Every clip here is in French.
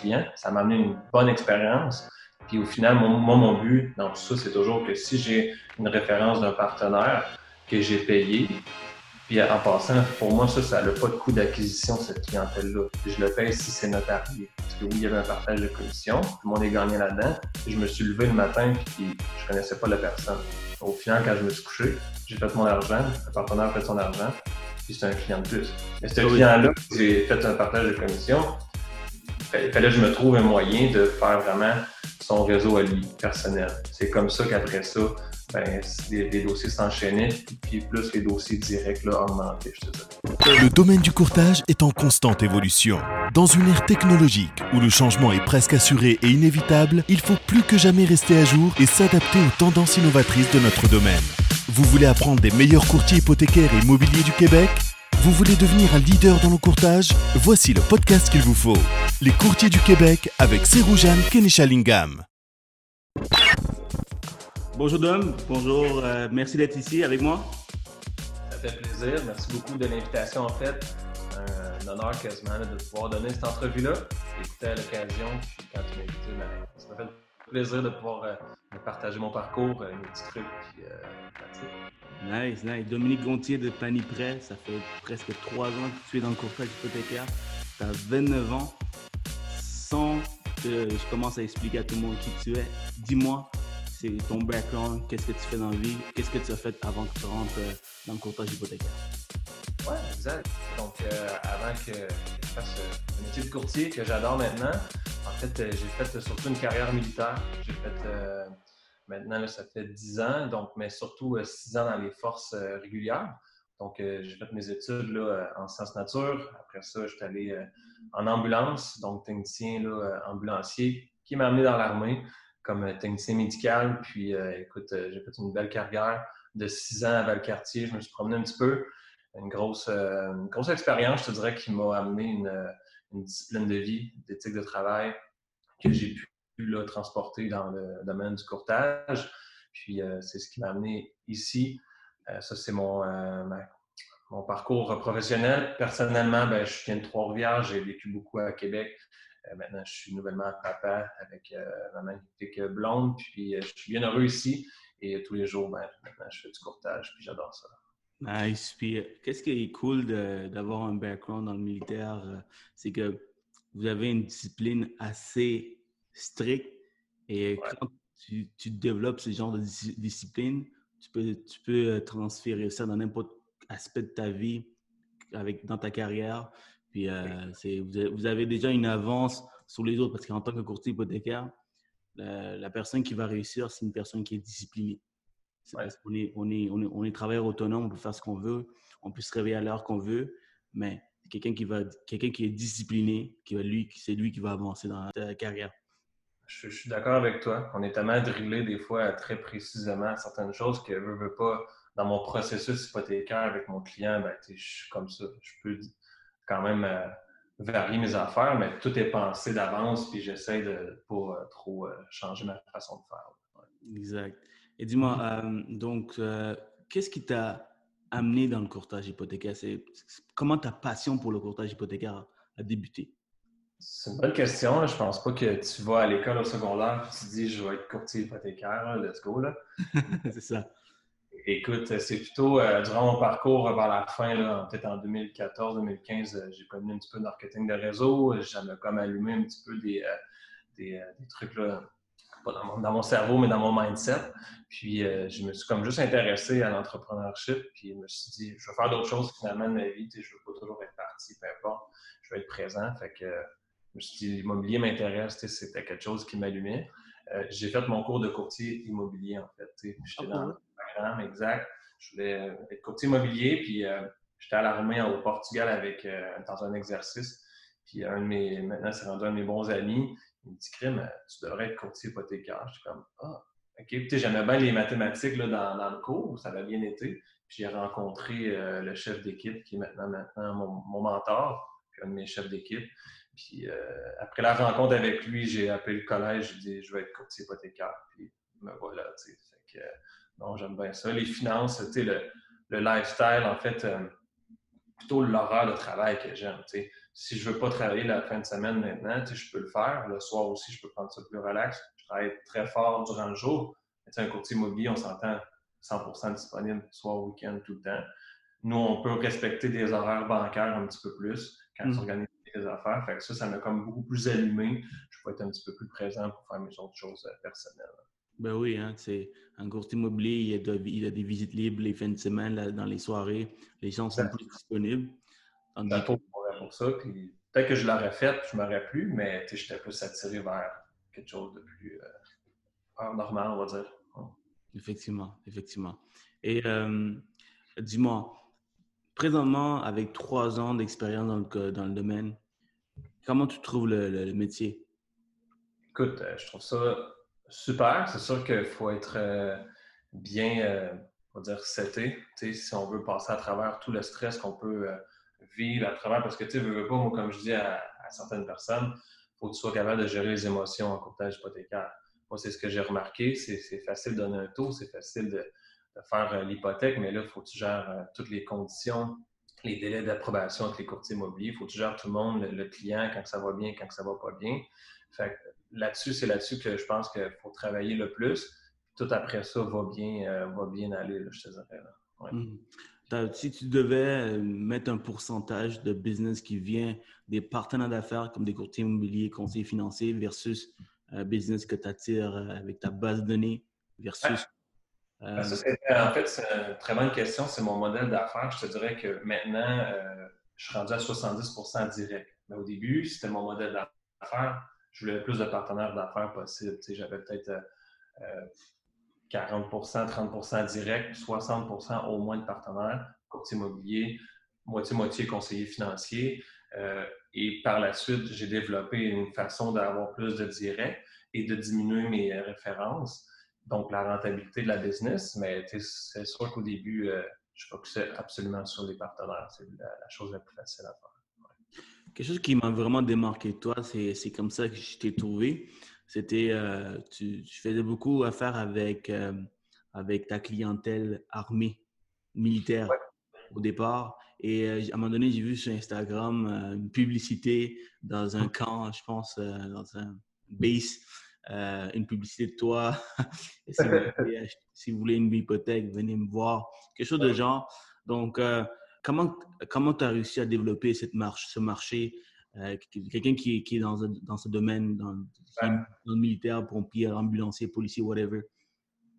clients. Ça m'a amené une bonne expérience. Puis au final, moi, mon but dans tout ça, c'est toujours que si j'ai une référence d'un partenaire que j'ai payé, puis en passant, pour moi, ça, ça n'a pas de coût d'acquisition, cette clientèle-là. Je le paye si c'est notarié. Parce que oui, il y avait un partage de commission, tout le monde est gagné là-dedans. je me suis levé le matin, puis je connaissais pas la personne. Au final, quand je me suis couché, j'ai fait mon argent, le partenaire a fait son argent, puis c'est un client de plus. Mais ce client-là, j'ai fait un partage de commission, il fallait que je me trouve un moyen de faire vraiment son réseau à lui, personnel. C'est comme ça qu'après ça, ben, les, dossiers s'enchaînaient, puis plus les dossiers directs là, augmentaient. Le domaine du courtage est en constante évolution. Dans une ère technologique où le changement est presque assuré et inévitable, il faut plus que jamais rester à jour et s'adapter aux tendances innovatrices de notre domaine. Vous voulez apprendre des meilleurs courtiers hypothécaires et immobiliers du Québec? Vous voulez devenir un leader dans le courtage? Voici le podcast qu'il vous faut. Les courtiers du Québec avec Seroujane Kenishalingam. Bonjour Dom, bonjour, euh, merci d'être ici avec moi. Ça fait plaisir, merci beaucoup de l'invitation en fait. Un honneur quasiment de pouvoir donner cette entrevue-là. C'était à l'occasion, puis quand tu m'as invité, ben, ça m'a fait plaisir de pouvoir euh, partager mon parcours, euh, mes petits trucs, puis Nice, nice. Dominique Gontier de Paniprêt, ça fait presque trois ans que tu es dans le courtage hypothécaire. Tu as 29 ans. Sans que je commence à expliquer à tout le monde qui tu es, dis-moi, c'est ton background, qu'est-ce que tu fais dans la vie, qu'est-ce que tu as fait avant que tu rentres euh, dans le courtage hypothécaire? Oui, exact. Donc, euh, avant que je fasse euh, un métier de courtier que j'adore maintenant, en fait, j'ai fait surtout une carrière militaire. Maintenant, ça fait 10 ans, donc, mais surtout 6 ans dans les forces régulières. Donc, j'ai fait mes études là, en sciences nature. Après ça, je suis allé en ambulance, donc technicien là, ambulancier, qui m'a amené dans l'armée comme euh, technicien médical. Puis, euh, écoute, euh, j'ai fait une belle carrière de six ans à Valcartier. Je me suis promené un petit peu. Une grosse, grosse expérience, je te dirais, qui m'a amené une, discipline de vie, d'éthique de travail que j'ai pu là, transporter dans le domaine du courtage. Puis, c'est ce qui m'a amené ici. ça, c'est mon, mon parcours professionnel. Personnellement, ben, je viens de Trois-Rivières. J'ai vécu beaucoup à Québec. Euh, maintenant, je suis nouvellement papa avec euh, ma magnifique blonde, puis euh, je suis bien heureux ici. Et tous les jours, ben, maintenant, je fais du courtage, puis j'adore ça. Nice. Puis, qu'est-ce qui est cool d'avoir un background dans le militaire? C'est que vous avez une discipline assez stricte et quand tu, développes ce genre de discipline, tu peux, tu peux transférer ça dans n'importe quel aspect de ta vie, avec, dans ta carrière. Puis euh, vous avez déjà une avance sur les autres parce qu'en tant que courtier hypothécaire, la, personne qui va réussir, c'est une personne qui est disciplinée. on, est, on, est, on, est, travailleur autonome, on peut faire ce qu'on veut, on peut se réveiller à l'heure qu'on veut, mais quelqu'un qui, va, quelqu'un qui est discipliné, qui va, lui, c'est lui qui va avancer dans la carrière. Je, suis d'accord avec toi. On est tellement drillé des fois très précisément certaines choses que je veux pas, dans mon processus hypothécaire avec mon client, ben, je suis comme ça. Je peux quand même euh, varier mes affaires, mais tout est pensé d'avance, puis j'essaie de pas euh, trop euh, changer ma façon de faire. Exact. Et dis-moi, donc, qu'est-ce qui t'a amené dans le courtage hypothécaire? comment ta passion pour le courtage hypothécaire a débuté? C'est une bonne question. Je pense pas que tu vas à l'école au secondaire et tu te dis je vais être courtier hypothécaire, let's go. c'est ça. Écoute, c'est plutôt euh, durant mon parcours vers la fin, peut-être en 2014-2015, euh, j'ai connu un petit peu de marketing de réseau. J'avais comme allumé un petit peu des, euh, trucs, là, pas dans mon, cerveau, mais dans mon mindset. Puis je me suis comme juste intéressé à l'entrepreneurship. Puis je me suis dit, je vais faire d'autres choses finalement de ma vie. Je ne veux pas toujours être parti, peu importe. Je veux être présent. Fait que je me suis dit, l'immobilier m'intéresse. C'était quelque chose qui m'allumait. j'ai fait mon cours de courtier immobilier, en fait. J'étais dans exact. Je voulais être courtier immobilier, puis euh, j'étais à l'armée au Portugal avec, euh, dans un exercice. Puis un de mes, maintenant, c'est rendu un de mes bons amis. Il me dit, Crime, tu devrais être courtier hypothécaire. Je suis comme, ah, OK. j'aimais bien les mathématiques là, dans, le cours, ça avait bien été. Puis j'ai rencontré euh, le chef d'équipe qui est maintenant, maintenant mon, mentor, puis un de mes chefs d'équipe. Puis après la rencontre avec lui, j'ai appelé le collège, j'ai dit, je vais être courtier hypothécaire. Puis me voilà, tu sais. Non, j'aime bien ça. Les finances, tu sais, le, le, lifestyle, en fait, euh, plutôt l'horaire de travail que j'aime. Tu sais. si je veux pas travailler la fin de semaine maintenant, je peux le faire. Le soir aussi, je peux prendre ça plus relax. Je travaille très fort durant le jour. Mais un courtier immobilier, on s'entend 100% disponible, soir, week-end, tout le temps. Nous, on peut respecter des horaires bancaires un petit peu plus quand on mm. s'organise des affaires. Fait que ça, ça m'a comme beaucoup plus allumé. Je peux être un petit peu plus présent pour faire mes autres choses euh, personnelles. Ben oui, hein, c'est un courtier immobilier, il y, a des visites libres les fins de semaine, dans les soirées. Les gens sont plus disponibles. C'est pour ça. peut-être que je l'aurais fait, je m'aurais plu, mais j'étais plus attiré vers quelque chose de plus euh, normal, on va dire. Effectivement, effectivement. Et euh, dis-moi, présentement, avec trois ans d'expérience dans le, dans le domaine, comment tu trouves le, métier? Écoute, euh, je trouve ça super. C'est sûr qu'il faut être euh, bien, on va dire, seté, si on veut passer à travers tout le stress qu'on peut vivre à travers. Parce que, tu sais, veux pas, moi, comme je dis à, certaines personnes, faut que tu sois capable de gérer les émotions en courtage hypothécaire. Moi, c'est ce que j'ai remarqué. C'est facile de donner un taux, c'est facile de, faire euh, l'hypothèque, mais là, il faut que tu gères euh, toutes les conditions, les délais d'approbation avec les courtiers immobiliers. Il faut que tu gères tout le monde, le, client, quand ça va bien, quand ça va pas bien. Fait là-dessus, c'est là-dessus que je pense qu'il faut travailler le plus. Tout après ça va bien, euh, va bien aller, je te dirais. Mmh. Si tu devais mettre un pourcentage de business qui vient des partenaires d'affaires comme des courtiers immobiliers, conseillers financiers versus business que tu attires euh, avec ta base de données versus. Euh, en fait, c'est une très bonne question. C'est mon modèle d'affaires. Je te dirais que maintenant, euh, je suis rendu à 70% direct. Mais au début, c'était mon modèle d'affaires. Je voulais plus de partenaires d'affaires possible. J'avais peut-être 40% 30% direct, 60% au moins de partenaires, courtier immobilier, moitié-moitié conseiller financier. Et par la suite, j'ai développé une façon d'avoir plus de direct et de diminuer mes références, donc la rentabilité de la business. Mais c'est sûr qu'au début, euh, je focusais absolument sur les partenaires. C'est la, chose la plus facile à faire. Quelque chose qui m'a vraiment démarqué de toi, c'est comme ça que je t'ai trouvé. C'était, euh, tu, faisais beaucoup affaire avec, euh, avec ta clientèle armée, militaire au départ. Et euh, à un moment donné, j'ai vu sur Instagram euh, une publicité dans un camp, je pense, dans un base, une publicité de toi. si, vous voulez, une hypothèque, venez me voir. Quelque chose de genre. Donc, comment comment tu as réussi à développer cette marche, ce marché? Quelqu'un qui, qui, est dans, dans ce domaine, dans, dans le militaire, pompier, ambulancier, policier, whatever?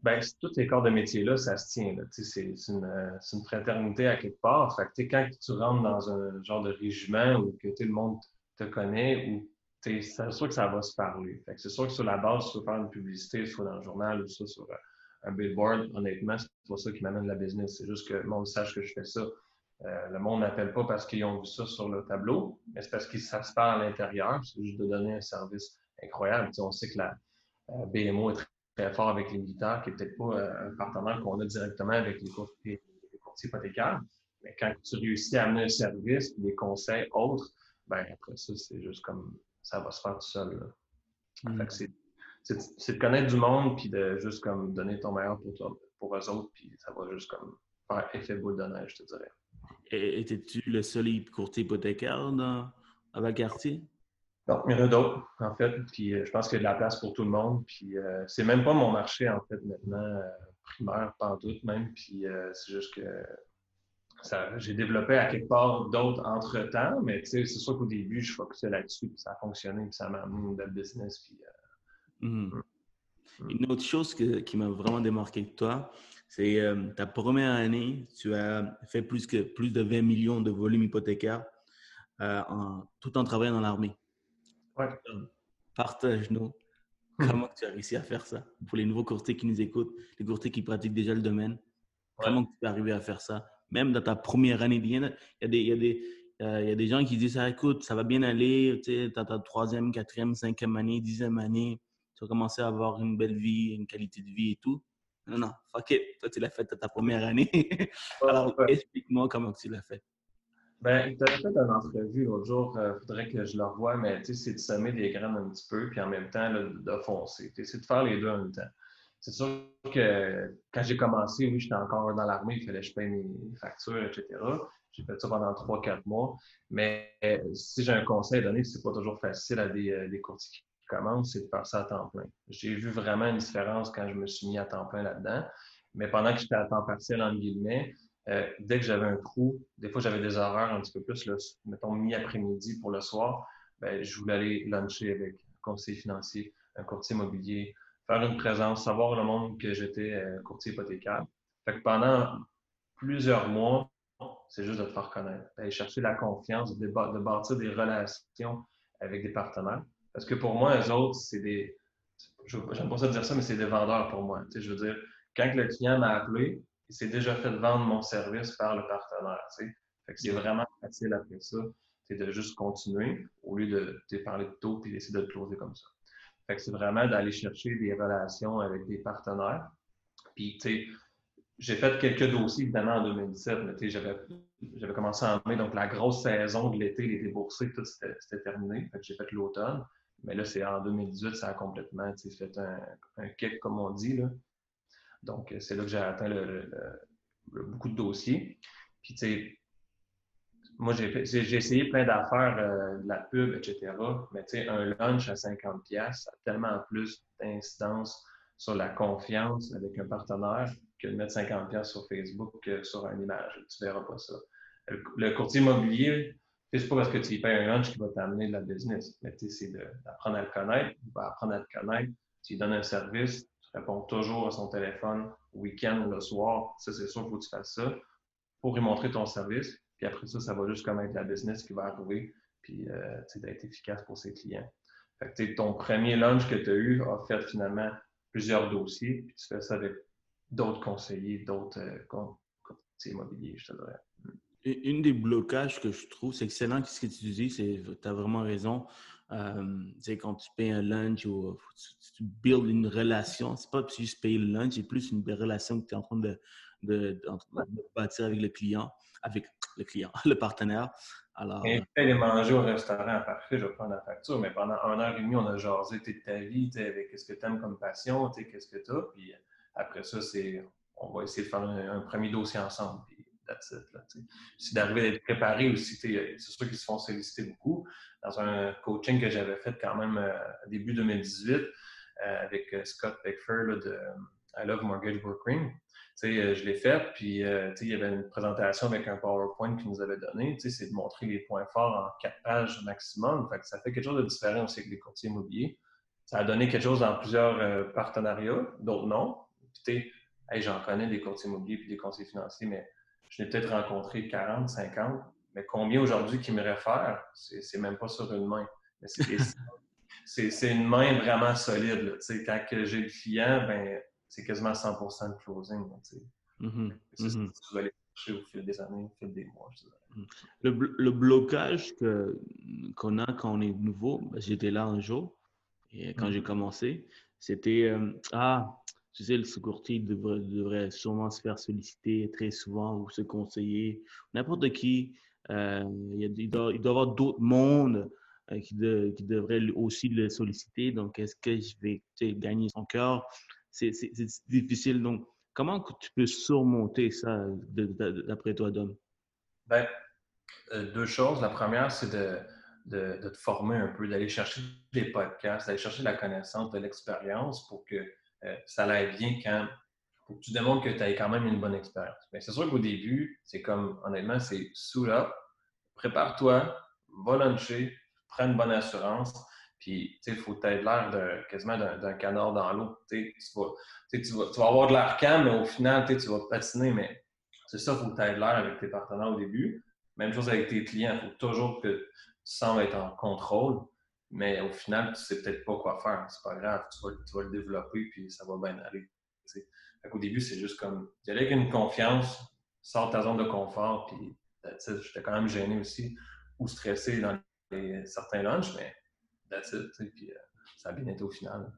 Ben, tous ces corps de métier-là, ça se tient. C'est une, euh, une, fraternité à quelque part. Fait que, quand tu rentres dans un genre de régiment où que tout le monde te connaît, ou c'est sûr que ça va se parler. C'est sûr que sur la base, si tu veux faire une publicité, soit dans le journal ou soit sur euh, un billboard, honnêtement, c'est pas ça qui m'amène la business. C'est juste que le monde sache que je fais ça. Euh, le monde n'appelle pas parce qu'ils ont vu ça sur le tableau, mais c'est parce que ça se à l'intérieur. C'est juste de donner un service incroyable. on sait que la BMO est très fort avec les militaires, qui n'est peut-être pas euh, un partenaire qu'on a directement avec les courtiers, hypothécaires. Mais quand tu réussis à amener un service, des conseils autres, ben après ça, c'est juste comme ça va se faire tout seul. Mm. C'est de connaître du monde, puis de juste comme donner ton meilleur pour, toi, pour eux autres, puis ça va juste comme faire effet boule de neige, je te dirais. Étais-tu le seul courtier hypothécaire dans, à Valcartier? Non, il y en a d'autres, en fait. Puis euh, je pense qu'il y a de la place pour tout le monde. Puis euh, c'est même pas mon marché, en fait, maintenant, euh, primaire, pas en doute même. Puis c'est juste que j'ai développé à quelque part d'autres entre-temps, mais c'est sûr qu'au début, je focusais là-dessus, puis ça a fonctionné, puis ça m'a amené belle business. Puis, mmh. Mmh. Une autre chose qui m'a vraiment démarqué de toi, c'est ta première année, tu as fait plus, que, plus de 20 millions de volumes hypothécaires en, tout en travaillant dans l'armée. Partage-nous comment tu as réussi à faire ça. Pour les nouveaux courtiers qui nous écoutent, les courtiers qui pratiquent déjà le domaine, comment tu es arrivé à faire ça? Même dans ta première année, il y a des, y a des, euh, y a des gens qui disent ah, écoute, ça va bien aller, tu sais, ta troisième, quatrième, cinquième année, dixième année, tu vas commencer à avoir une belle vie, une qualité de vie et tout. Non, non, fuck it, toi tu l'as fait à ta première année. Alors explique-moi comment tu l'as fait. Ben, tu as fait une entrevue l'autre jour, il euh, faudrait que je le revoie, mais c'est de semer des graines un petit peu, puis en même temps de foncer. C'est de faire les deux en même temps. C'est sûr que quand j'ai commencé, oui, j'étais encore dans l'armée, il fallait que je paye mes factures, etc. J'ai fait ça pendant 3-4 mois. Mais si j'ai un conseil à donner, c'est pas toujours facile à des, des courtiers qui commencent, c'est de faire ça à temps plein. J'ai vu vraiment une différence quand je me suis mis à temps plein là-dedans. Mais pendant que j'étais à temps partiel, en guillemets, euh, dès que j'avais un trou, des fois j'avais des horaires un petit peu plus, mettons mi-après-midi pour le soir, ben, je voulais aller luncher avec un conseiller financier, un courtier immobilier, faire une présence, savoir le monde que j'étais euh, courtier hypothécaire. Fait que pendant plusieurs mois, c'est juste de te faire connaître, d'aller chercher la confiance, de, bâtir des relations avec des partenaires. Parce que pour moi, les autres, c'est des. J'aime pas dire ça, mais c'est des vendeurs pour moi. Je veux dire, quand le client m'a appelé, il s'est déjà fait vendre mon service par le partenaire. C'est vraiment facile après ça. C'est de juste continuer au lieu de parler de taux puis d'essayer de te closer comme ça. C'est vraiment d'aller chercher des relations avec des partenaires. Puis, tu sais, j'ai fait quelques dossiers, évidemment, en 2017, mais tu sais, j'avais commencé en mai, donc la grosse saison de l'été, les déboursés, tout c'était terminé. Fait j'ai fait l'automne. Mais là, c'est en 2018, ça a complètement fait un, un kick, comme on dit. Là. Donc, c'est là que j'ai atteint le, beaucoup de dossiers. Puis, tu sais, moi, j'ai essayé plein d'affaires, euh, de la pub, etc. Mais, tu sais, un lunch à 50$, ça a tellement plus d'incidence sur la confiance avec un partenaire que de mettre 50$ sur Facebook que sur une image. Tu verras pas ça. Le, courtier immobilier, c'est pas parce que tu y payes un lunch qui va t'amener de la business. Mais c'est d'apprendre à le connaître. Il va apprendre à te connaître. Tu lui donnes un service, tu réponds toujours à son téléphone, week-end ou le soir. Ça, c'est sûr qu'il faut que tu fasses ça pour lui montrer ton service. Puis après ça, ça va juste connaître la business qui va arriver, puis euh, d'être efficace pour ses clients. Fait que, ton premier lunch que tu as eu a fait finalement plusieurs dossiers, puis tu fais ça avec d'autres conseillers, d'autres euh, conseillers immobiliers, je te dirais. Une des blocages que je trouve, c'est excellent ce que tu dis, tu as vraiment raison. Euh, quand tu payes un lunch ou tu, builds une relation, c'est pas juste payer le lunch, c'est plus une relation que tu es en train de, de, bâtir avec le client, avec le client, le partenaire. Alors, Et fait les manger au restaurant, parfait, je vais prendre la facture, mais pendant une heure et demie, on a jasé de ta vie, avec qu'est-ce que tu aimes comme passion, qu'est-ce que tu as, puis après ça, c'est on va essayer de faire un, premier dossier ensemble. Puis c'est d'arriver d'être préparé aussi. C'est sûr qu'ils se font solliciter beaucoup. Dans un coaching que j'avais fait quand même euh, début 2018 euh, avec euh, Scott Beckfer de I Love Mortgage Brokering. je l'ai fait, puis il y avait une présentation avec un PowerPoint qu'il nous avait donné. C'est de montrer les points forts en quatre pages maximum. Fait ça fait quelque chose de différent aussi avec les courtiers immobiliers. Ça a donné quelque chose dans plusieurs partenariats, d'autres non. j'en connais des courtiers immobiliers et des conseillers financiers, mais je n'ai peut-être rencontré 40, 50, mais combien aujourd'hui qui me réfèrent, c'est même pas sur une main. C'est une main vraiment solide. quand j'ai le client, ben, c'est quasiment 100 de closing. Mm-hmm. C'est ce que tu vas aller chercher au fil des années, au fil des mois. Mm. Le, le, blocage qu'on a quand on est nouveau, ben, j'étais là un jour, et quand j'ai mm-hmm. commencé, c'était euh, Ah, tu sais, le secourtier devrait, devrait, sûrement se faire solliciter très souvent ou se conseiller. N'importe qui. Euh, il, doit, y avoir d'autres mondes euh, qui, qui, devraient aussi le solliciter. Donc, est-ce que je vais gagner son cœur? C'est difficile. Donc, comment tu peux surmonter ça d'après toi, Dom? Ben, euh, deux choses. La première, c'est de, de, te former un peu, d'aller chercher des podcasts, d'aller chercher la connaissance, de l'expérience pour que euh, ça l'aide bien quand faut que tu démontres que tu as quand même une bonne expérience. Mais c'est sûr qu'au début, c'est comme, honnêtement, c'est sous up, prépare-toi, va luncher, prends une bonne assurance, puis il faut être l'air de, quasiment d'un canard dans l'eau. Tu, tu, vas, avoir de l'air mais au final, tu vas patiner, mais c'est ça, il faut tu aies l'air avec tes partenaires au début. Même chose avec tes clients, il faut toujours que tu sembles être en contrôle. Mais au final, tu sais peut-être pas quoi faire. C'est pas grave, tu vas, le développer puis ça va bien aller. Au début, c'est juste comme y aller avec une confiance, sors de ta zone de confort, puis j'étais quand même gêné aussi ou stressé dans certains lunchs, mais that's it, puis euh, ça a bien été au final.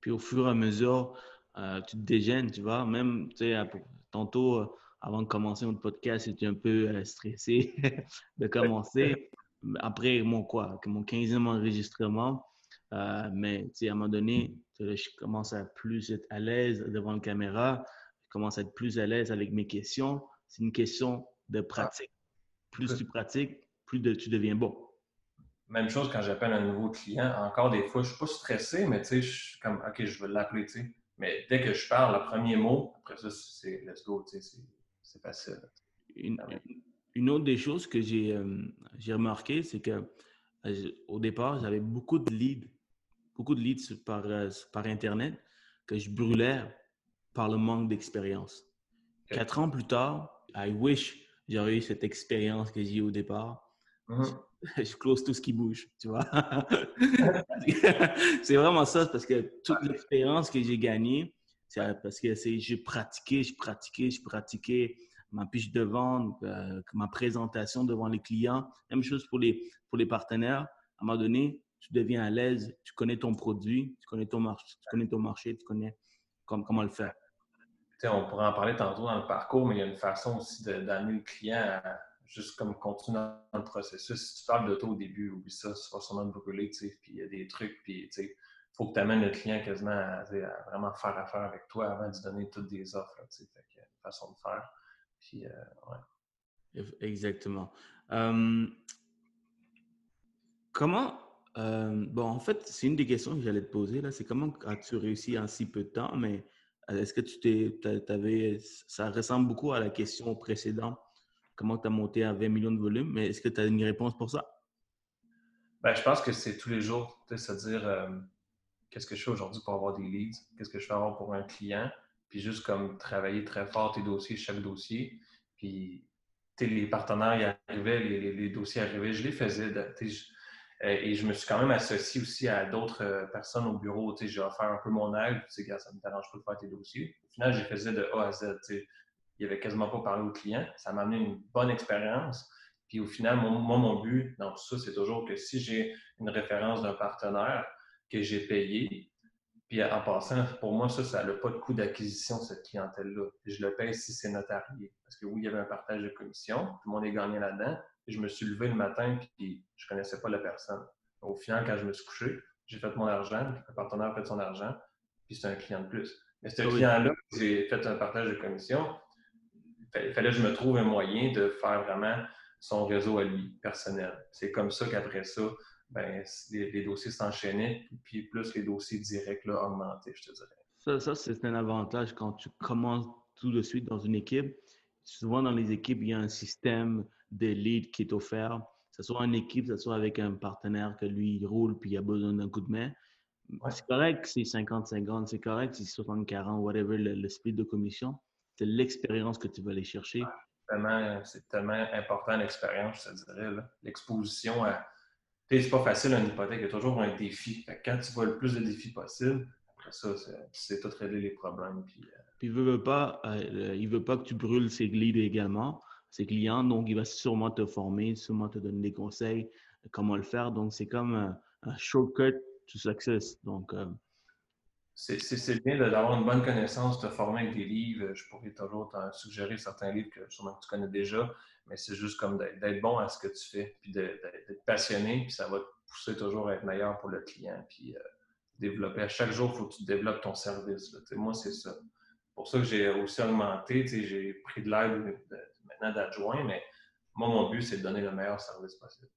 Puis au fur et à mesure, euh, tu te dégènes, tu vois, même, tu sais, tantôt, euh, avant de commencer notre podcast, j'étais un peu stressé de commencer après mon quoi, mon 15e enregistrement. Mais à un moment donné, je commence à plus être à l'aise devant la caméra, je commence à être plus à l'aise avec mes questions. C'est une question de pratique. plus tu pratiques, plus tu deviens bon. Même chose quand j'appelle un nouveau client. Encore des fois, je ne suis pas stressé, mais tu sais, je suis comme, OK, je vais l'appeler, tu sais. Mais dès que je parle, le premier mot, après ça, c'est let's go, tu sais, c'est facile. Une, une, autre des choses que j'ai euh, remarqué, c'est que euh, au départ, j'avais beaucoup de leads, beaucoup de leads par, euh, par Internet que je brûlais par le manque d'expérience. Quatre ans plus tard, I wish j'aurais eu cette expérience que j'ai eue au départ. Mm-hmm. Je, close tout ce qui bouge, tu vois. c'est vraiment ça, parce que toute l'expérience que j'ai gagnée, c'est parce que j'ai pratiqué, je pratiqué, je pratiqué ma piche de vente, euh, ma présentation devant les clients. Même chose pour les, pour les partenaires. À un moment donné, tu deviens à l'aise, tu connais ton produit, tu connais ton marché, tu connais ton marché, tu connais comment le faire. on pourrait en parler tantôt dans le parcours, mais il y a une façon aussi d'amener le client à juste comme continuer dans le processus. Si tu parles toi au début, oublie ça, tu vas sûrement brûler, puis il y a des trucs, puis il faut que tu amènes le client quasiment à, vraiment faire affaire avec toi avant de lui donner toutes des offres. Là, fait une façon de faire. Puis, euh, Exactement. comment, bon, en fait, c'est une des questions que j'allais te poser, là, c'est comment as-tu réussi en si peu de temps, mais euh, est-ce que tu t'es, avais, ça ressemble beaucoup à la question précédente, comment tu as monté à 20 millions de volumes, mais est-ce que tu as une réponse pour ça? Ben, je pense que c'est tous les jours, c'est-à-dire qu'est-ce que je fais aujourd'hui pour avoir des leads, qu'est-ce que je fais avoir pour un client, puis juste comme travailler très fort tes dossiers, chaque dossier. Puis les partenaires y arrivaient, les, dossiers arrivaient, je les faisais. Euh, et je me suis quand même associé aussi à d'autres euh, personnes au bureau. J'ai offert un peu mon aide. Ça ne me dérange pas de faire tes dossiers. Au final, j'ai faisais de A à Z. Il n'y avait quasiment pas parlé au client. Ça m'a amené une bonne expérience. Puis au final, moi, mon but dans tout ça, c'est toujours que si j'ai une référence d'un partenaire que j'ai payé, puis en passant, pour moi, ça, ça n'a pas de coût d'acquisition, cette clientèle-là. Je le paye si c'est notarié. Parce que oui, il y avait un partage de commission, tout le monde est gagné là-dedans. Je me suis levé le matin, puis je ne connaissais pas la personne. Au final, quand je me suis couché, j'ai fait mon argent, le partenaire a fait son argent, puis c'est un client de plus. Mais ce client-là, j'ai fait un partage de commission, il fallait que je me trouve un moyen de faire vraiment son réseau à lui, personnel. C'est comme ça qu'après ça, ben, les, dossiers s'enchaînaient, puis plus les dossiers directs là, augmentaient, je te dirais. Ça, ça c'est un avantage quand tu commences tout de suite dans une équipe. Souvent, dans les équipes, il y a un système de lead qui est offert. Que ce soit en équipe, que ce soit avec un partenaire que lui, il roule puis il a besoin d'un coup de main. C'est correct c'est 50-50, c'est correct c'est 60-40, whatever le, split de commission. C'est l'expérience que tu vas aller chercher. c'est tellement important l'expérience, je te dirais. L'exposition à c'est pas facile une hypothèque, il y a toujours un défi. quand tu vois le plus de défis possible, après ça, c'est tout régler les problèmes. Puis, euh, il ne veut, pas, euh, il veut pas que tu brûles ses leads également, ses clients, donc il va sûrement te former, sûrement te donner des conseils comment le faire. Donc, c'est comme un, shortcut to success. Donc, euh, c'est bien d'avoir une bonne connaissance, de former avec des livres. Je pourrais toujours te suggérer certains livres que sûrement tu connais déjà, mais c'est juste comme d'être bon à ce que tu fais, puis d'être passionné, puis ça va te pousser toujours à être meilleur pour le client, puis euh, développer. À chaque jour, il faut que tu développes ton service. Moi, c'est ça. pour ça que j'ai aussi augmenté, j'ai pris de l'aide maintenant d'adjoint, mais moi, mon but, c'est de donner le meilleur service possible.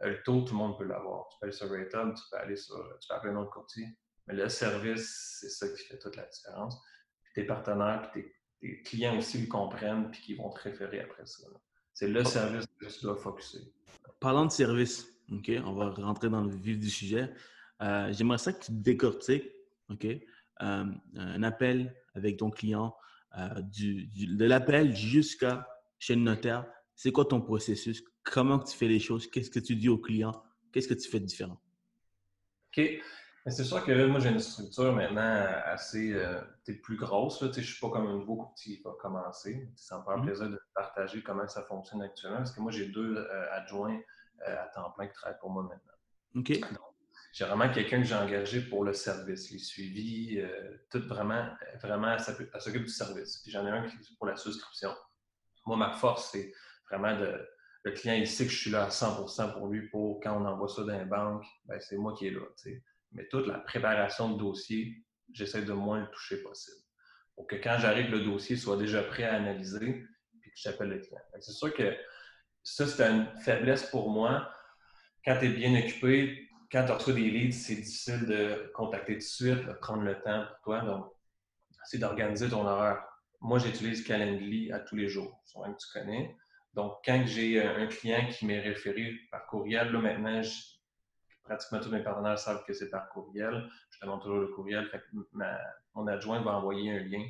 Le taux, tout le monde peut l'avoir. Tu peux aller sur Raytom, tu peux aller sur, tu peux appeler un autre courtier. Mais le service, c'est ça qui fait toute la différence. Puis tes partenaires, puis tes, clients aussi le comprennent, puis qui vont te référer après ça. C'est le service que tu dois focuser. Parlant de service, OK, on va rentrer dans le vif du sujet. Euh, j'aimerais ça que tu décortiques, OK, euh, un appel avec ton client, euh, du, de l'appel jusqu'à chez le notaire. C'est quoi ton processus? Comment tu fais les choses? Qu'est-ce que tu dis au client? Qu'est-ce que tu fais de différent? OK. C'est sûr que moi, j'ai une structure maintenant assez euh, plus grosse. Je ne suis pas comme un nouveau courtier qui va commencer. Ça me fait mmh plaisir de partager comment ça fonctionne actuellement parce que moi, j'ai deux euh, adjoints euh, à temps plein qui travaillent pour moi maintenant. OK. j'ai vraiment quelqu'un que j'ai engagé pour le service, les suivis, tout vraiment, vraiment, à s'occupe du service. Puis j'en ai un qui est pour la souscription. Moi, ma force, c'est vraiment de. Le client, il sait que je suis là à 100% pour lui pour quand on envoie ça dans les banques, ben, c'est moi qui est là mais toute la préparation de dossier, j'essaie de moins le toucher possible. Pour que quand j'arrive, le dossier soit déjà prêt à analyser, puis que j'appelle le client. C'est sûr que ça, c'est une faiblesse pour moi. Quand tu es bien occupé, quand tu reçois des leads, c'est difficile de contacter tout de suite, de prendre le temps pour toi. Donc, c'est d'organiser ton horaire. Moi, j'utilise Calendly à tous les jours, souvent que tu connais. Donc, quand j'ai un client qui m'est référé par courriel, là, maintenant, pratiquement tous mes partenaires savent que c'est par courriel. Je demande toujours le courriel. mon adjoint va envoyer un lien,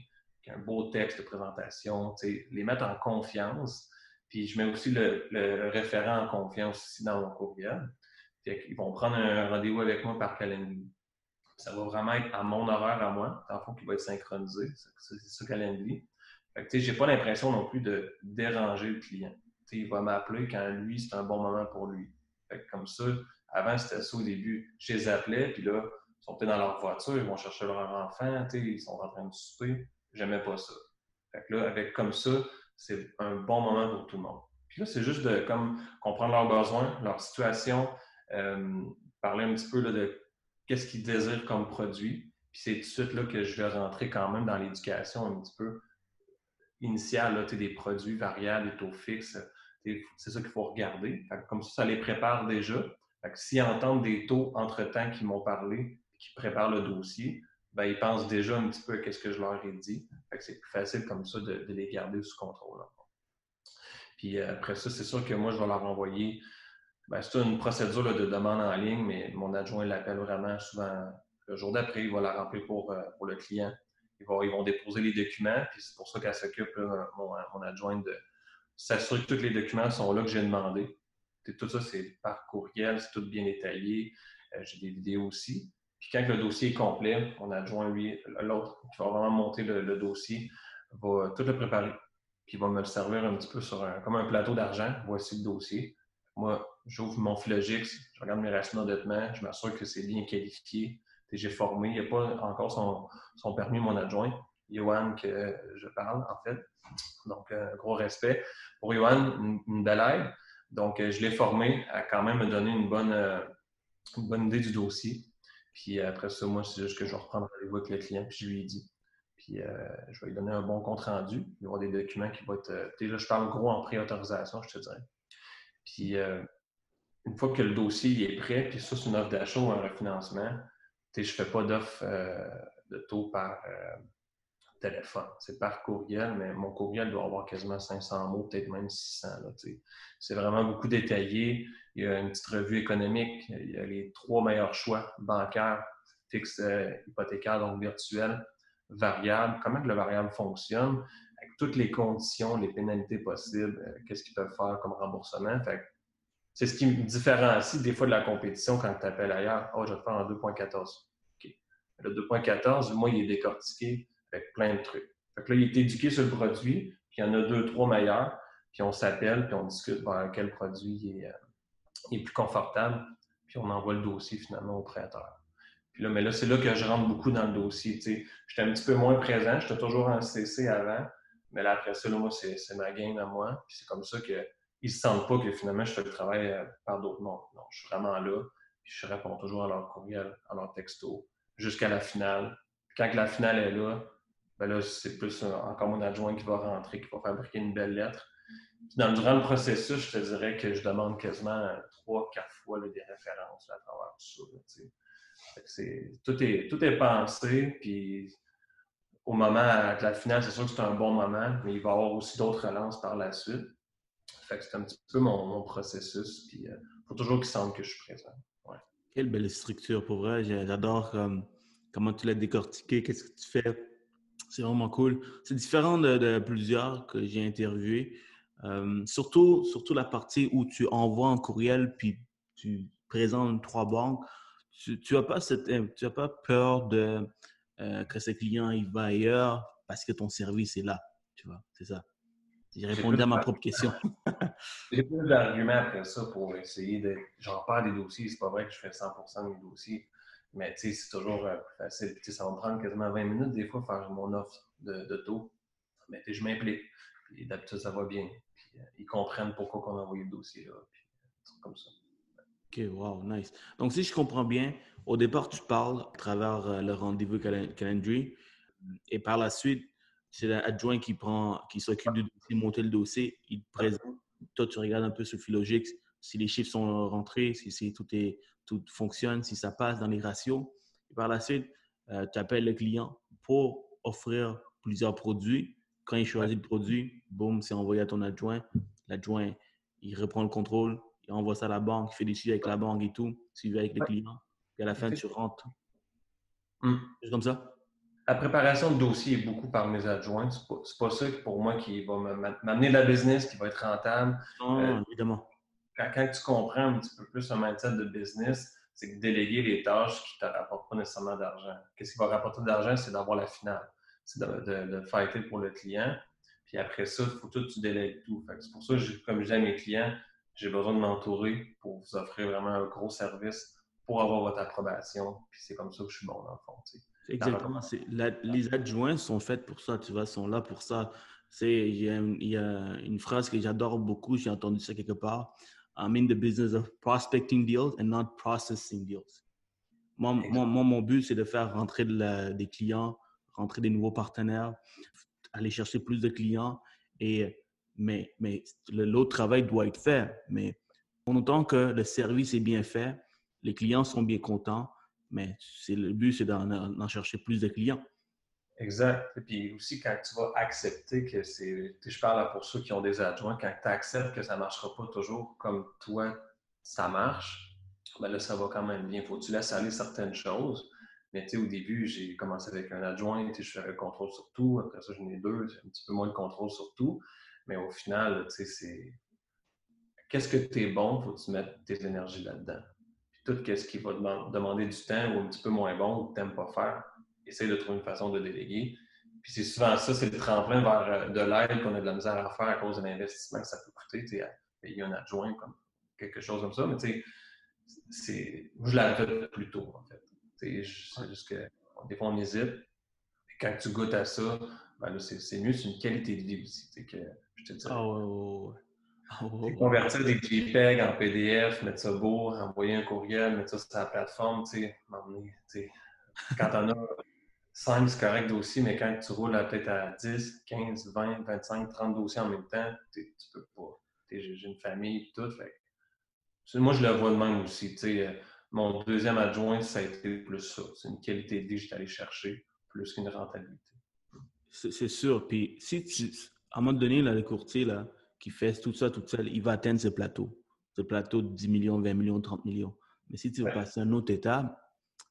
un beau texte de présentation, les mettre en confiance. Puis je mets aussi le, référent en confiance aussi dans mon courriel. Ils vont prendre un rendez-vous avec moi par Calendly. Ça va vraiment être à mon horaire à moi, dans le fond, qui va être synchronisé. C'est ça Calendly. Je n'ai pas l'impression non plus de déranger le client. il va m'appeler quand lui, c'est un bon moment pour lui. comme ça, avant, c'était ça au début. Je les appelais, puis là, ils sont peut-être dans leur voiture, ils vont chercher leur enfant, ils sont en train de souper. J'aimais pas ça. Fait que là, avec comme ça, c'est un bon moment pour tout le monde. Puis là, c'est juste de comprendre leurs besoins, leur situation, euh, parler un petit peu de qu'est-ce qu'ils désirent comme produit. Puis c'est tout de suite là que je vais rentrer quand même dans l'éducation un petit peu initiale, des produits variables, des taux fixes. C'est ça qu'il faut regarder. comme ça, ça les prépare déjà. S'ils entendent des taux entre-temps qui m'ont parlé, qui préparent le dossier, ben, ils pensent déjà un petit peu à ce que je leur ai dit. c'est plus facile comme ça de, les garder sous contrôle. Puis euh, après ça, c'est sûr que moi, je vais leur envoyer. Ben, c'est une procédure de demande en ligne, mais mon adjoint l'appelle vraiment souvent le jour d'après. Il va la remplir pour, euh, pour le client. Ils vont, ils vont déposer les documents, puis c'est pour ça qu'elle s'occupe, mon, mon adjointe, de s'assurer que tous les documents sont là que j'ai demandé. Tout ça, c'est par courriel, c'est tout bien détaillé. Euh, j'ai des vidéos aussi. Puis quand le dossier est complet, mon adjoint, lui, l'autre, qui va vraiment monter le, dossier, va tout le préparer. Puis il va me le servir un petit peu sur un, comme un plateau d'argent. Voici le dossier. Moi, j'ouvre mon Flogix, je regarde mes racines d'endettement, je m'assure que c'est bien qualifié. J'ai formé. Il n'y a pas encore son, permis, mon adjoint. Johan, que je parle, en fait. Donc, un gros respect. Pour Johan, une belle aide. Donc, euh, je l'ai formé à quand même me donner une bonne, euh, bonne idée du dossier. Puis après ça, moi, c'est juste que je vais reprendre rendez-vous avec le client, puis je lui ai dit. Puis euh, je vais lui donner un bon compte rendu. Il y aura des documents qui vont être. déjà, je parle gros en préautorisation, je te dirais. Puis une fois que le dossier est prêt, puis ça, c'est une offre d'achat ou un refinancement, je ne fais pas d'offre de taux par, C'est par courriel, mais mon courriel doit avoir quasiment 500 mots, peut-être même 600. C'est vraiment beaucoup détaillé. Il y a une petite revue économique. Il y a les trois meilleurs choix bancaires, fixe, euh, hypothécaire, donc virtuel, variable. Comment que le variable fonctionne, avec toutes les conditions, les pénalités possibles, euh, qu'est-ce qu'ils peuvent faire comme remboursement? c'est ce qui me différencie des fois de la compétition quand tu appelles ailleurs. Oh, je vais te faire en 2.14. Le 2.14, moi, il est décortiqué plein de trucs. Fait là, il est éduqué sur le produit, puis il y en a deux, trois meilleurs, puis on s'appelle, puis on discute vers quel produit euh, est, plus confortable, puis on envoie le dossier finalement au prêteur. Puis là, mais là, c'est là que je rentre beaucoup dans le dossier. J'étais un petit peu moins présent, j'étais toujours en CC avant, mais là, après ça, là, moi, c'est ma game à moi. Puis c'est comme ça qu'ils ne se sentent pas que finalement, je fais le travail euh, par d'autres mondes. Non, je suis vraiment là, puis je réponds toujours à leur courriel, à leur texto, jusqu'à la finale. Quand la finale est là, ben là, c'est plus encore mon adjoint qui va rentrer, qui va fabriquer une belle lettre. dans, durant le processus, je te dirais que je demande quasiment trois, quatre fois des références à travers tout ça. tout, est, tout est pensé, puis au moment de la finale, c'est sûr que c'est un bon moment, mais il va y avoir aussi d'autres relances par la suite. Fait que c'est un petit peu mon, processus, puis il euh, faut toujours qu'il semble que je suis présent. Quelle belle structure pour vrai. J'adore comment tu l'as décortiqué, qu'est-ce que tu fais c'est vraiment cool. C'est différent de, plusieurs que j'ai interviewés. Euh, surtout, surtout la partie où tu envoies un courriel puis tu présentes trois banques. Tu n'as pas, tu pas peur de, euh, que ce client il va ailleurs parce que ton service est là. Tu vois, c'est ça. J'ai répondu à ma propre question. J'ai plus d'arguments après ça pour essayer de. J'en parle des dossiers. C'est pas vrai que je fais 100 de mes dossiers. Mais c'est toujours euh, facile. ça va me prendre quasiment 20 minutes des fois faire mon offre de, taux. Mais je m'implique. d'habitude, ça va bien. Puis, euh, ils comprennent pourquoi on a envoyé le dossier là. Puis, c'est comme ça. OK, wow, nice. Donc, si je comprends bien, au départ, tu parles à travers euh, le rendez-vous calendrier et par la suite, c'est l'adjoint qui prend, qui s'occupe du dossier, monter le dossier, il te présente toi, tu regardes un peu sur Philogix, si les chiffres sont rentrés, si, tout, est, tout fonctionne, si ça passe dans les ratios. Et par la suite, euh, tu appelles le client pour offrir plusieurs produits. Quand il choisit le produit, boum, c'est envoyé à ton adjoint. L'adjoint, il reprend le contrôle, il envoie ça à la banque, il fait des suivis avec la banque et tout, suivi avec le client. Et à la fin, tu rentres. C'est comme ça? La préparation de dossier est beaucoup par mes adjoints. C'est pas, pas ça pour moi qui va m'amener de la business, qui va être rentable. Non, euh, évidemment. Quand, tu comprends un petit peu plus un mindset de business, c'est que déléguer les tâches qui ne te rapportent pas nécessairement d'argent. Qu'est-ce qui va rapporter d'argent? C'est d'avoir la finale. C'est de, de, de, fighter pour le client. Puis après ça, il faut tout tu délègues tout. C'est pour ça que, comme je dis à mes clients, j'ai besoin de m'entourer pour vous offrir vraiment un gros service pour avoir votre approbation. Puis c'est comme ça que je suis bon dans le fond. Exactement. les adjoints sont faits pour ça, tu vois, sont là pour ça. Il y a une phrase que j'adore beaucoup, j'ai entendu ça quelque part. I'm in the business of prospecting deals and not processing deals. Moi, mon but, c'est de faire rentrer des clients, rentrer des nouveaux partenaires, aller chercher plus de clients. Et, mais mais l'autre travail doit être fait. Mais autant que le service est bien fait, les clients sont bien contents, mais le but, c'est d'en chercher plus de clients. Exact. Et puis aussi, quand tu vas accepter que c'est. Je parle pour ceux qui ont des adjoints, quand tu acceptes que ça ne marchera pas toujours comme toi, ça marche, ben là, ça va quand même bien. Faut que tu laisses aller certaines choses. Mais tu sais, au début, j'ai commencé avec un adjoint, je fais le contrôle sur tout. Après ça, j'en ai deux, j'ai un petit peu moins de contrôle sur tout. Mais au final, tu sais, c'est. Qu'est-ce que tu es bon, faut que tu mettes tes énergies là-dedans tout ce qui va demander du temps ou un petit peu moins bon ou que tu n'aimes pas faire, essaye de trouver une façon de déléguer. Puis c'est souvent ça, c'est le tremplin vers euh, de l'aide qu'on a de la misère à faire à cause de l'investissement que ça peut coûter, tu sais, payer un adjoint comme quelque chose comme ça. Mais tu sais, moi, je l'arrête plus tôt, en fait. C'est juste que des fois, on hésite. Et quand tu goûtes à ça, ben c'est, mieux, c'est une qualité de vie aussi, que je te dis. Oh. Convertir des JPEG en PDF, mettre ça beau, envoyer un courriel, mettre ça sur la plateforme, tu sais, quand on a 5, c'est correct dossiers, mais quand tu roules peut-être à 10, 15, 20, 25, 30 dossiers en même temps, tu peux pas. J'ai une famille et tout. Fait. Moi, je le vois de même aussi. Euh, mon deuxième adjoint, ça a été plus ça. C'est une qualité de vie que j'étais allé chercher, plus qu'une rentabilité. C'est sûr. Puis, si tu, à un moment donné, là, le courtier, là, qui fait tout ça tout seul, il va atteindre ce plateau. Ce plateau de 10 millions, 20 millions, 30 millions. Mais si tu veux passer à un autre étape,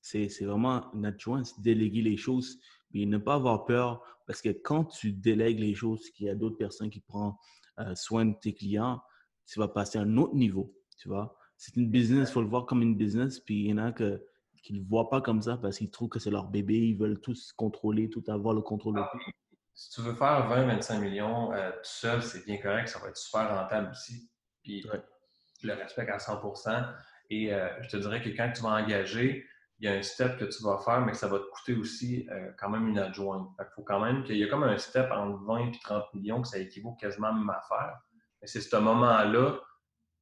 c'est vraiment naturel, c'est déléguer les choses, et ne pas avoir peur, parce que quand tu délègues les choses, qu'il y a d'autres personnes qui prennent euh, soin de tes clients, tu vas passer à un autre niveau, tu vois? C'est une business, il faut le voir comme une business, puis il y en a que, qui ne le voient pas comme ça parce qu'ils trouvent que c'est leur bébé, ils veulent tous contrôler, tout avoir le contrôle tout si tu veux faire 20-25 millions euh, tout seul, c'est bien correct, ça va être super rentable aussi. Puis le respecte à 100 Et euh, je te dirais que quand tu vas engager, il y a un step que tu vas faire, mais que ça va te coûter aussi euh, quand même une adjointe. Il faut quand même qu'il y a comme un step entre 20 et 30 millions que ça équivaut quasiment à même affaire. Mais c'est ce moment-là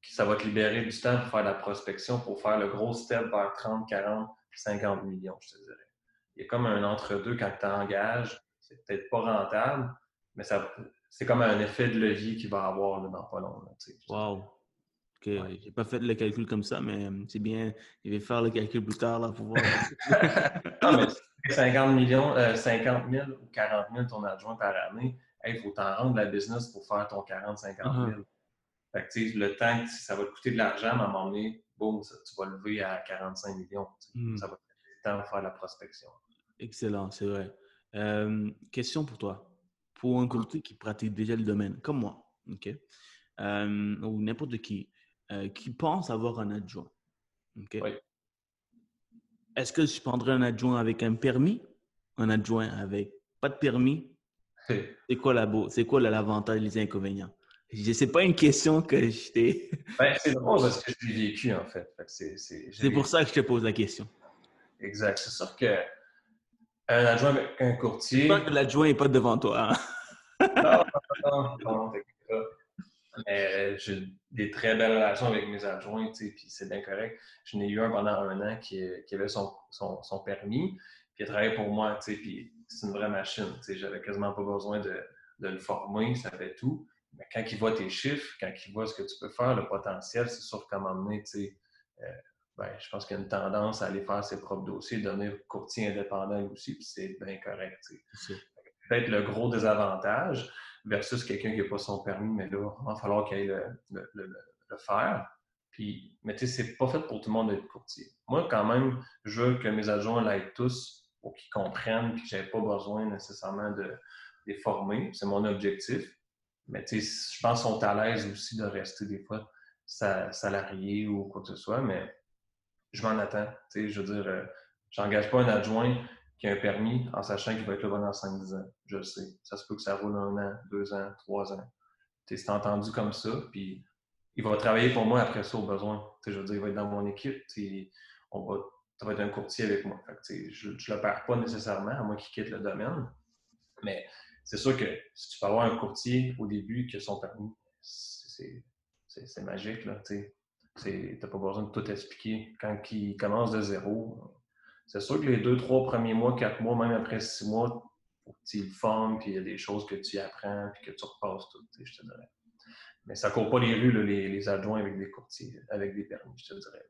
que ça va te libérer du temps pour faire la prospection, pour faire le gros step vers 30, 40, 50 millions, je te dirais. Il y a comme un entre-deux quand tu engages c'est peut-être pas rentable, mais ça, c'est comme un effet de levier qu'il va avoir dans pas long. wow! OK. J'ai pas fait le calcul comme ça, mais c'est bien. Je vais faire le calcul plus tard là, pour voir. non, mais 50 millions, 50 000 ou 40 000 ton adjoint par année, il faut t'en rendre la business pour faire ton 40 50 000. Fait que, le temps que ça va te coûter de l'argent, à un moment donné, boum, tu vas lever à 45 millions. Hmm. Ça va te le temps de faire la prospection. Excellent, c'est vrai. Euh, question pour toi. Pour un courtier qui pratique déjà le domaine, comme moi, OK? Euh, ou n'importe qui, euh, qui pense avoir un adjoint, OK? Est-ce que je prendrais un adjoint avec un permis, un adjoint avec pas de permis? C'est quoi la c'est quoi l'avantage et les inconvénients? Ce n'est pas une question que je t'ai. Ben, c'est drôle parce que je l'ai vécu, en fait. c'est pour ça que je te pose la question. Exact. C'est sûr que un adjoint avec un courtier. L'adjoint n'est pas devant toi. Hein? non, non, non, non. Mais j'ai des très belles relations avec mes adjoints, puis c'est bien correct. J'en ai eu un pendant un an qui, qui avait son, son, son, permis, puis il a travaillé pour moi, puis c'est une vraie machine. J'avais quasiment pas besoin de, de, le former, ça fait tout. Mais quand ils voient tes chiffres, quand ils voient ce que tu peux faire, le potentiel, c'est sûr qu'à un moment donné, euh, ben, je pense qu'il y a une tendance à aller faire ses propres dossiers, devenir courtier indépendant aussi, puis c'est bien correct. Peut-être le gros désavantage versus quelqu'un qui n'a pas son permis, mais là, il va falloir qu'il aille le, le, faire. Puis, mais tu sais, c'est pas fait pour tout le monde d'être courtier. Moi, quand même, je veux que mes adjoints l'aident tous pour qu'ils comprennent que je pas besoin nécessairement de les former. C'est mon objectif. Mais tu sais, je pense qu'ils sont à l'aise aussi de rester des fois salarié ou quoi que ce soit, mais je m'en attends. Tu sais, je veux dire, euh, j'engage pas un adjoint qui a un permis en sachant qu'il va être là pendant 5-10 ans. Je le sais. Ça se peut que ça roule un an, deux ans, trois ans. C'est entendu comme ça, puis il va travailler pour moi après ça au besoin. je veux dire, il va être dans mon équipe. On va, ça va être un courtier avec moi. je ne le perds pas nécessairement, à moins qu'il quitte le domaine. Mais c'est sûr que si tu peux avoir un courtier au début qui a son permis, c'est magique. Tu n'as pas besoin de tout expliquer. Quand il commence de zéro, c'est sûr que les deux, trois premiers mois, quatre mois, même après six mois, il forme, puis il y a des choses que tu apprends, puis que tu repasses tout, je te dirais. Mais ça ne court pas les rues, les, les, adjoints avec des courtiers, avec des permis, je te dirais.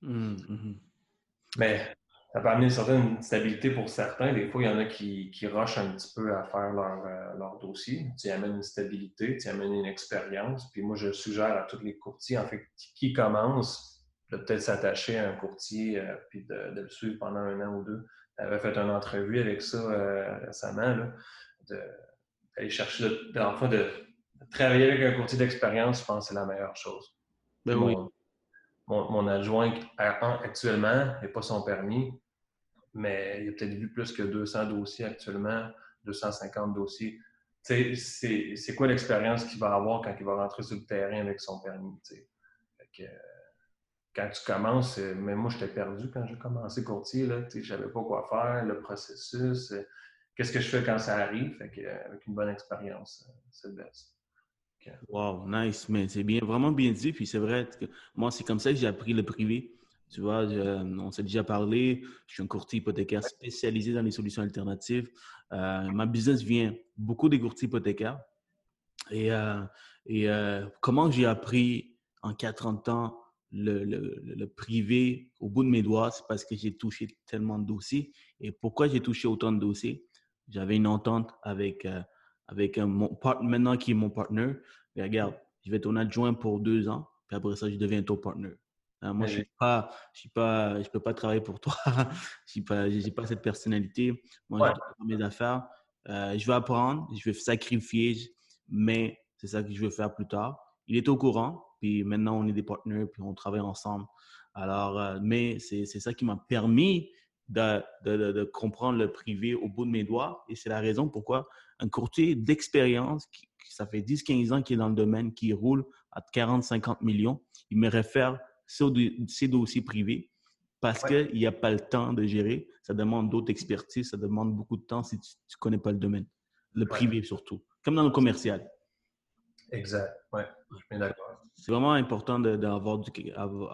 Mmh, mmh. Mais ça peut amener une certaine stabilité pour certains. Des fois, il y en a qui, qui rushent un petit peu à faire leur, euh, leur dossier. Tu amènes une stabilité, tu amènes une expérience. Puis moi, je suggère à tous les courtiers, en fait, qui commencent, de peut-être s'attacher à un courtier euh, puis de, le suivre pendant un an ou deux. Tu avais fait une entrevue avec ça euh, récemment, d'aller chercher, de, de, de, travailler avec un courtier d'expérience, je pense que c'est la meilleure chose. Ben oui. Mon, mon, adjoint actuellement n'a pas son permis mais il a peut-être vu plus que 200 dossiers actuellement, 250 dossiers. C'est quoi l'expérience qu'il va avoir quand il va rentrer sur le terrain avec son permis? Que, quand tu commences, euh, mais moi, j'étais perdu quand j'ai commencé courtier. Je ne savais pas quoi faire, le processus. Euh, qu'est-ce que je fais quand ça arrive? Euh, avec une bonne expérience, c'est le best. Wow, nice, mais c'est bien, vraiment bien dit. Puis c'est vrai que moi, c'est comme ça que j'ai appris le privé. Tu vois, on s'est déjà parlé. Je suis un courtier hypothécaire spécialisé dans les solutions alternatives. Euh, ma business vient beaucoup des courtiers hypothécaires. Et, comment j'ai appris en 40 ans le, le, privé au bout de mes doigts, c'est parce que j'ai touché tellement de dossiers. Et pourquoi j'ai touché autant de dossiers? J'avais une entente avec, avec mon partenaire, maintenant qui est mon partenaire. regarde, je vais être ton adjoint pour deux ans, puis après ça, je deviens ton partenaire. Euh, moi, je ne pas, je pas, je peux pas travailler pour toi. je n'ai pas, pas cette personnalité. Moi, je mes affaires. Euh, je vais apprendre, je vais sacrifier, mais c'est ça que je veux faire plus tard. Il est au courant, puis maintenant, on est des partenaires, puis on travaille ensemble. Alors, euh, mais c'est ça qui m'a permis de, de, de, comprendre le privé au bout de mes doigts. Et c'est la raison pourquoi un courtier d'expérience, qui, ça fait 10-15 ans qu'il est dans le domaine, qui roule à 40-50 millions, il me réfère ces dossiers privés parce qu'il n'y a pas le temps de gérer. Ça demande d'autres expertises, ça demande beaucoup de temps si tu ne connais pas le domaine. Le privé surtout, comme dans le commercial. Exact, oui, je suis d'accord. C'est vraiment important d'avoir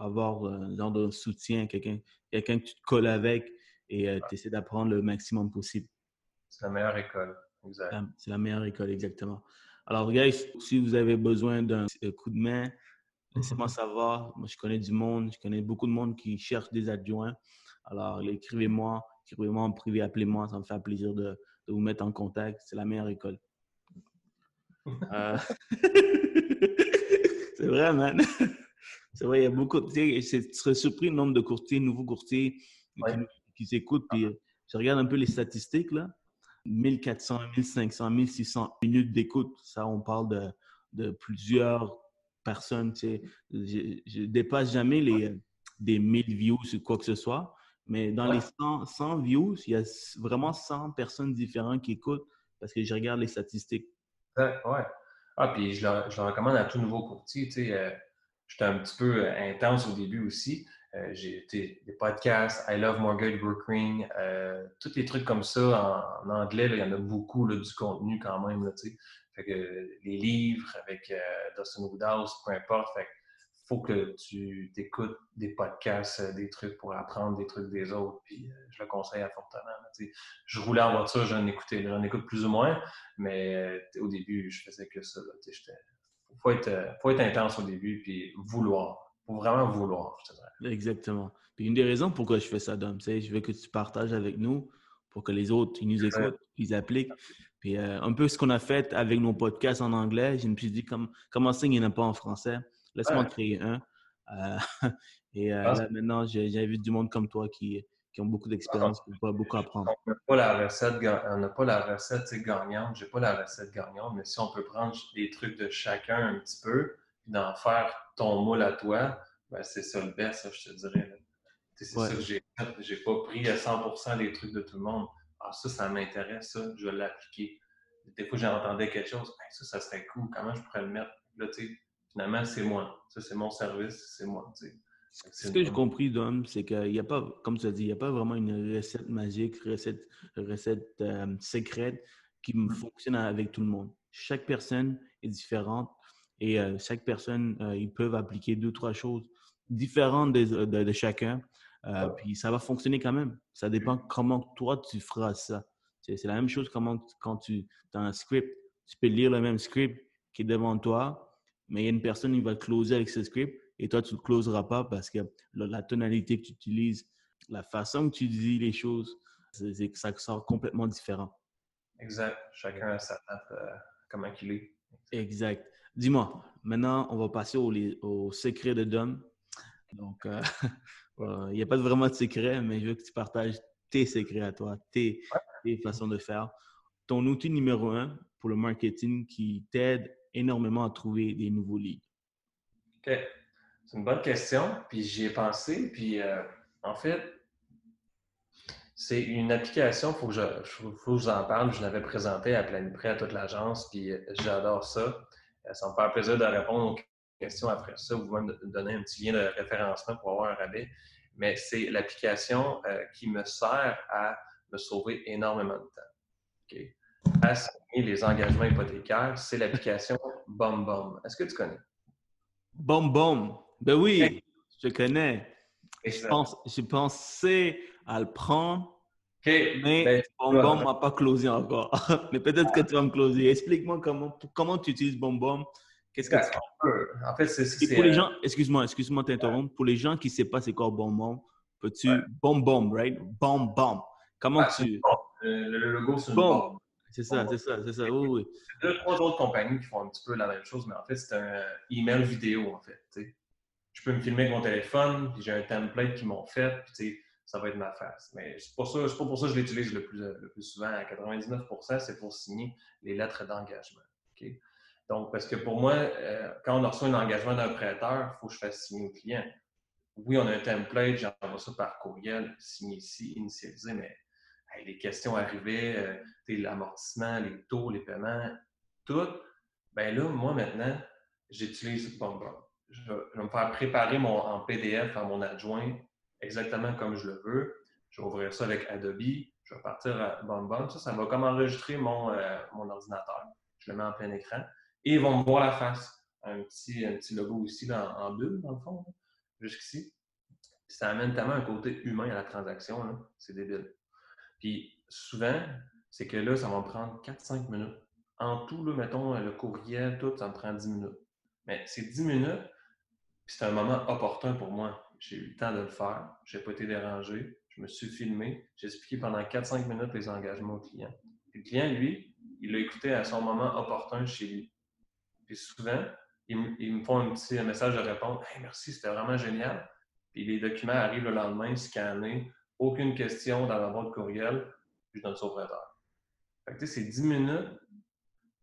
avoir, un genre de soutien, quelqu'un quelqu'un que tu te colles avec et euh, tu essaies d'apprendre le maximum possible. C'est la meilleure école, exact. C'est la meilleure école, exactement. Alors, guys, si vous avez besoin d'un coup de main, Laissez-moi savoir. Moi, je connais du monde. Je connais beaucoup de monde qui cherche des adjoints. Alors, écrivez-moi. Écrivez-moi en privé. Appelez-moi. Ça me fait plaisir de, de vous mettre en contact. C'est la meilleure école. Euh, vrai, man. C'est vrai, il y a beaucoup. Tu serais surpris le nombre de courtiers, nouveaux courtiers qui, s'écoutent. Puis, je regarde un peu les statistiques, là. 1400, 1500, 1600 minutes d'écoute. Ça, on parle de, de plusieurs personne. Tu je, ne dépasse jamais les, des 1000 views ou quoi que ce soit. Mais dans les 100, 100, views, il y a vraiment 100 personnes différentes qui écoutent parce que je regarde les statistiques. Ouais. Ah, puis je le, recommande à tout nouveau courtier. Tu sais, euh, j'étais un petit peu euh, intense au début aussi. Euh, j'ai des podcasts, I Love Mortgage Brokering, euh, tous les trucs comme ça en, anglais, il y en a beaucoup là, du contenu quand même. Là, les livres avec Dustin Woodhouse, peu importe. Faut que tu t'écoutes des podcasts, euh, des trucs pour apprendre des trucs des autres. Puis je le conseille à fortement. je roulais en voiture, j'en écoutais, j'en écoute plus ou moins, mais au début, je faisais que ça. Il faut être, faut être intense au début, puis vouloir. Il faut vraiment vouloir, je te dirais. Exactement. Puis une des raisons pourquoi je fais ça, Dom, c'est je veux que tu partages avec nous pour que les autres, ils nous écoutent, ils appliquent. Puis euh, un peu ce qu'on a fait avec nos podcasts en anglais, je me suis dit, comme, comment ça, il n'y en a pas en français? Laisse-moi créer un. Euh, et euh, là, maintenant, j'ai vu du monde comme toi qui, qui ont beaucoup d'expérience, qui peuvent beaucoup apprendre. On n'a pas la recette, on pas la recette gagnante. Je n'ai pas la recette gagnante, mais si on peut prendre des trucs de chacun un petit peu, puis d'en faire ton moule à toi, ben c'est ça le best, je te dirais. C'est ça que j'ai fait. J'ai pas pris à 100% les trucs de tout le monde. Ah, ça, ça m'intéresse, ça, je vais l'appliquer. Des fois, j'entendais quelque chose, ça, ça serait cool, comment je pourrais le mettre? Là, tu sais, finalement, c'est moi. Ça, c'est mon service, c'est moi. Ce que j'ai compris, Dom, c'est qu'il n'y a pas, comme tu as dit, il n'y a pas vraiment une recette magique, recette, recette euh, secrète qui mm. fonctionne avec tout le monde. Chaque personne est différente et euh, chaque personne, euh, ils peuvent appliquer deux, trois choses différentes de chacun. Euh, puis ça va fonctionner quand même. Ça dépend comment toi tu feras ça. C'est la même chose comment, quand tu as un script. Tu peux lire le même script qui est devant toi, mais il y a une personne qui va closer avec ce script et toi, tu ne le closeras pas parce que la tonalité que tu utilises, la façon que tu dis les choses, c'est que ça sort complètement différent. Exact. Chacun a sa tête, euh, comment il est. Exact. Dis-moi, maintenant, on va passer au, au secret de Dom. Donc, euh, il n'y a pas vraiment de secret, mais je veux que tu partages tes secrets à toi, tes, façons de faire. Ton outil numéro un pour le marketing qui t'aide énormément à trouver des nouveaux leads. OK. C'est une bonne question, puis j'y ai pensé. Puis euh, en fait, c'est une application, il faut, que je, vous en parle. Je l'avais présenté à plein près à toute l'agence, puis j'adore ça. Ça me fait plaisir de répondre aux question après ça, vous pouvez me donner un petit lien de référencement pour avoir un rabais. Mais c'est l'application euh, qui me sert à me sauver énormément de temps. Okay. Les engagements hypothécaires, c'est l'application BombBomb. Est-ce que tu connais? BombBomb. Ben oui, je connais. Je, pense, pensé à le prendre. Mais ben, BombBomb ne m'a pas closé encore. mais peut-être que tu vas me closer. Explique-moi comment, comment tu utilises BombBomb Qu'est-ce que tu En fait, c'est. pour les gens, excuse-moi, excuse-moi t'interrompre. Pour les gens qui ne savent pas c'est quoi bonbon, peux-tu. Ouais. Bomb right? Bomb bomb. Comment tu. Le, logo, c'est une bombe. C'est ça, c'est ça, c'est ça. Oui, oui. Deux, trois autres compagnies qui font un petit peu la même chose, mais en fait, c'est un email vidéo, en fait. Je peux me filmer avec mon téléphone, puis j'ai un template qu'ils m'ont fait, puis ça va être ma face. Mais c'est pas, ça, pas pour ça que je l'utilise le plus, le plus souvent. À 99% c'est pour signer les lettres d'engagement. Okay? Donc, parce que pour moi, euh, quand on reçoit un engagement d'un prêteur, il faut que je fasse signer au client. Oui, on a un template, j'envoie ça par courriel, signé ici, initialisé, mais les questions arrivaient, euh, l'amortissement, les taux, les paiements, tout. Bien là, moi maintenant, j'utilise BombBomb. Je, je, vais me faire préparer mon, en PDF à mon adjoint exactement comme je le veux. Je vais ouvrir ça avec Adobe. Je vais partir à BombBomb. Ça, ça va comme enregistrer mon, euh, mon ordinateur. Je le mets en plein écran. Et ils vont me voir la face. Un petit, un petit logo ici, en, bulle, dans le fond, jusqu'ici. Ça amène tellement un côté humain à la transaction, c'est débile. Puis souvent, c'est que là, ça va me prendre 4-5 minutes. En tout, là, mettons, le courriel, tout, ça me prend 10 minutes. Mais c'est 10 minutes, c'est un moment opportun pour moi. J'ai eu le temps de le faire, je n'ai pas été dérangé, je me suis filmé, j'ai expliqué pendant 4-5 minutes les engagements au client. Le client, lui, il l'a écouté à son moment opportun chez lui. Puis souvent, ils, me font un petit message de réponse hey, merci, c'était vraiment génial. Puis les documents arrivent le lendemain, scannés, aucune question dans la boîte courriel, je donne ça au prêteur. Fait que c'est 10 minutes,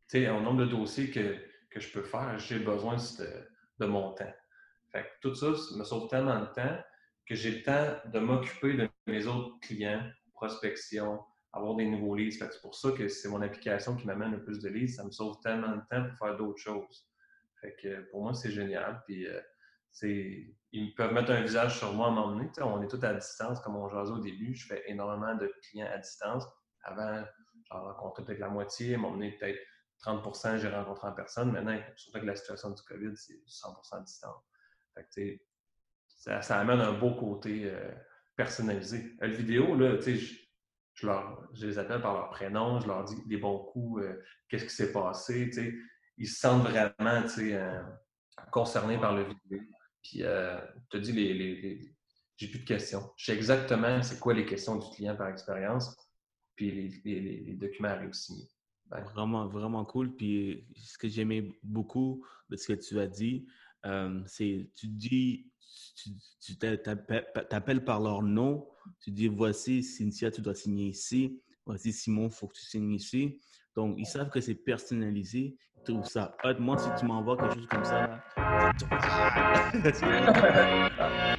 tu sais, nombre de dossiers que, que je peux faire, j'ai besoin de, de, mon temps. Fait que tout ça me sauve tellement de temps que j'ai le temps de m'occuper de mes autres clients, prospection, avoir des nouveaux leads. C'est pour ça que c'est mon application qui m'amène le plus de leads. Ça me sauve tellement de temps pour faire d'autres choses. Fait que pour moi, c'est génial. Euh, ils peuvent mettre un visage sur moi à m'emmener. On est tous à distance, comme on jasait au début. Je fais énormément de clients à distance. Avant, j'en rencontrais peut-être la moitié, m'emmener peut-être 30% j'ai rencontré en personne. Maintenant, surtout avec la situation du COVID, c'est 100% à distance. ça, ça, amène un beau côté personnalisé. La vidéo, là, je, les appelle par leur prénom, je leur dis des bons coups, qu'est-ce qui s'est passé. Ils se sentent vraiment concernés par le vidéo. Puis, euh, tu as dit, les, les, j'ai plus de questions. Je sais exactement c'est quoi les questions du client par expérience, puis les, documents arrivent signés. Ben. Vraiment, vraiment cool. Puis ce que j'aimais beaucoup de ce que tu as dit, euh, c'est tu dis, tu t'appelles par leur nom, tu dis voici Cynthia, tu dois signer ici, voici Simon, il faut que tu signes ici. Donc, ils savent que c'est personnalisé. Ils trouvent ça. Moi, si tu m'envoies quelque chose comme ça, là,